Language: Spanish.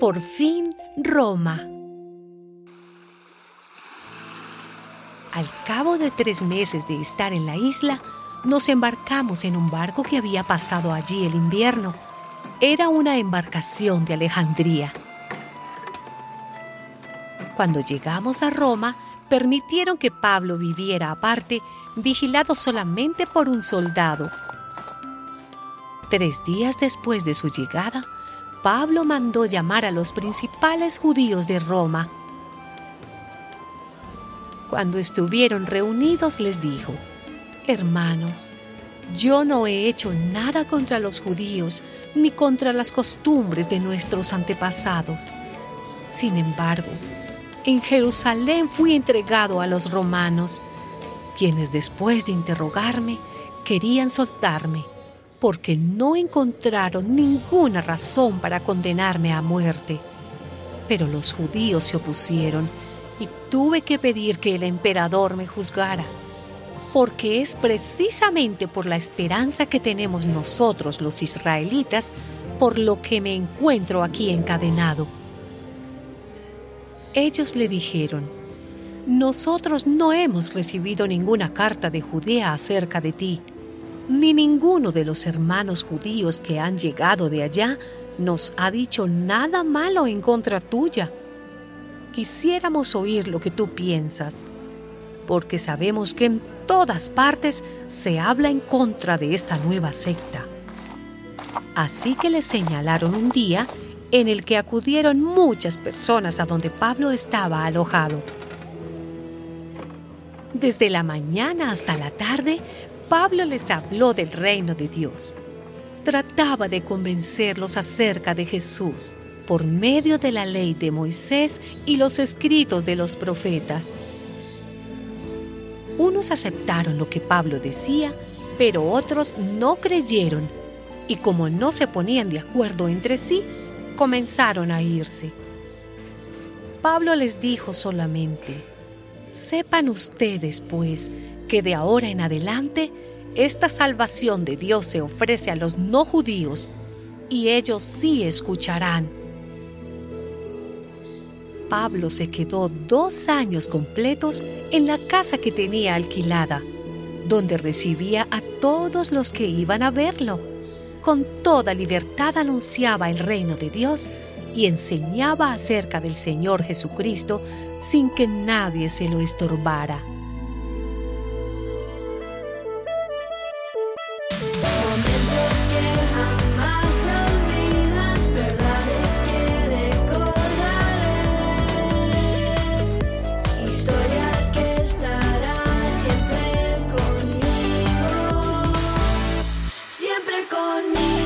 Por fin Roma. Al cabo de tres meses de estar en la isla, nos embarcamos en un barco que había pasado allí el invierno. Era una embarcación de Alejandría. Cuando llegamos a Roma, permitieron que Pablo viviera aparte, vigilado solamente por un soldado. Tres días después de su llegada, Pablo mandó llamar a los principales judíos de Roma. Cuando estuvieron reunidos les dijo, Hermanos, yo no he hecho nada contra los judíos ni contra las costumbres de nuestros antepasados. Sin embargo, en Jerusalén fui entregado a los romanos, quienes después de interrogarme querían soltarme porque no encontraron ninguna razón para condenarme a muerte. Pero los judíos se opusieron y tuve que pedir que el emperador me juzgara, porque es precisamente por la esperanza que tenemos nosotros los israelitas por lo que me encuentro aquí encadenado. Ellos le dijeron, nosotros no hemos recibido ninguna carta de Judea acerca de ti ni ninguno de los hermanos judíos que han llegado de allá nos ha dicho nada malo en contra tuya. Quisiéramos oír lo que tú piensas, porque sabemos que en todas partes se habla en contra de esta nueva secta. Así que le señalaron un día en el que acudieron muchas personas a donde Pablo estaba alojado. Desde la mañana hasta la tarde, Pablo les habló del reino de Dios. Trataba de convencerlos acerca de Jesús por medio de la ley de Moisés y los escritos de los profetas. Unos aceptaron lo que Pablo decía, pero otros no creyeron y como no se ponían de acuerdo entre sí, comenzaron a irse. Pablo les dijo solamente, sepan ustedes, pues, que de ahora en adelante esta salvación de Dios se ofrece a los no judíos y ellos sí escucharán. Pablo se quedó dos años completos en la casa que tenía alquilada, donde recibía a todos los que iban a verlo. Con toda libertad anunciaba el reino de Dios y enseñaba acerca del Señor Jesucristo sin que nadie se lo estorbara. conmigo.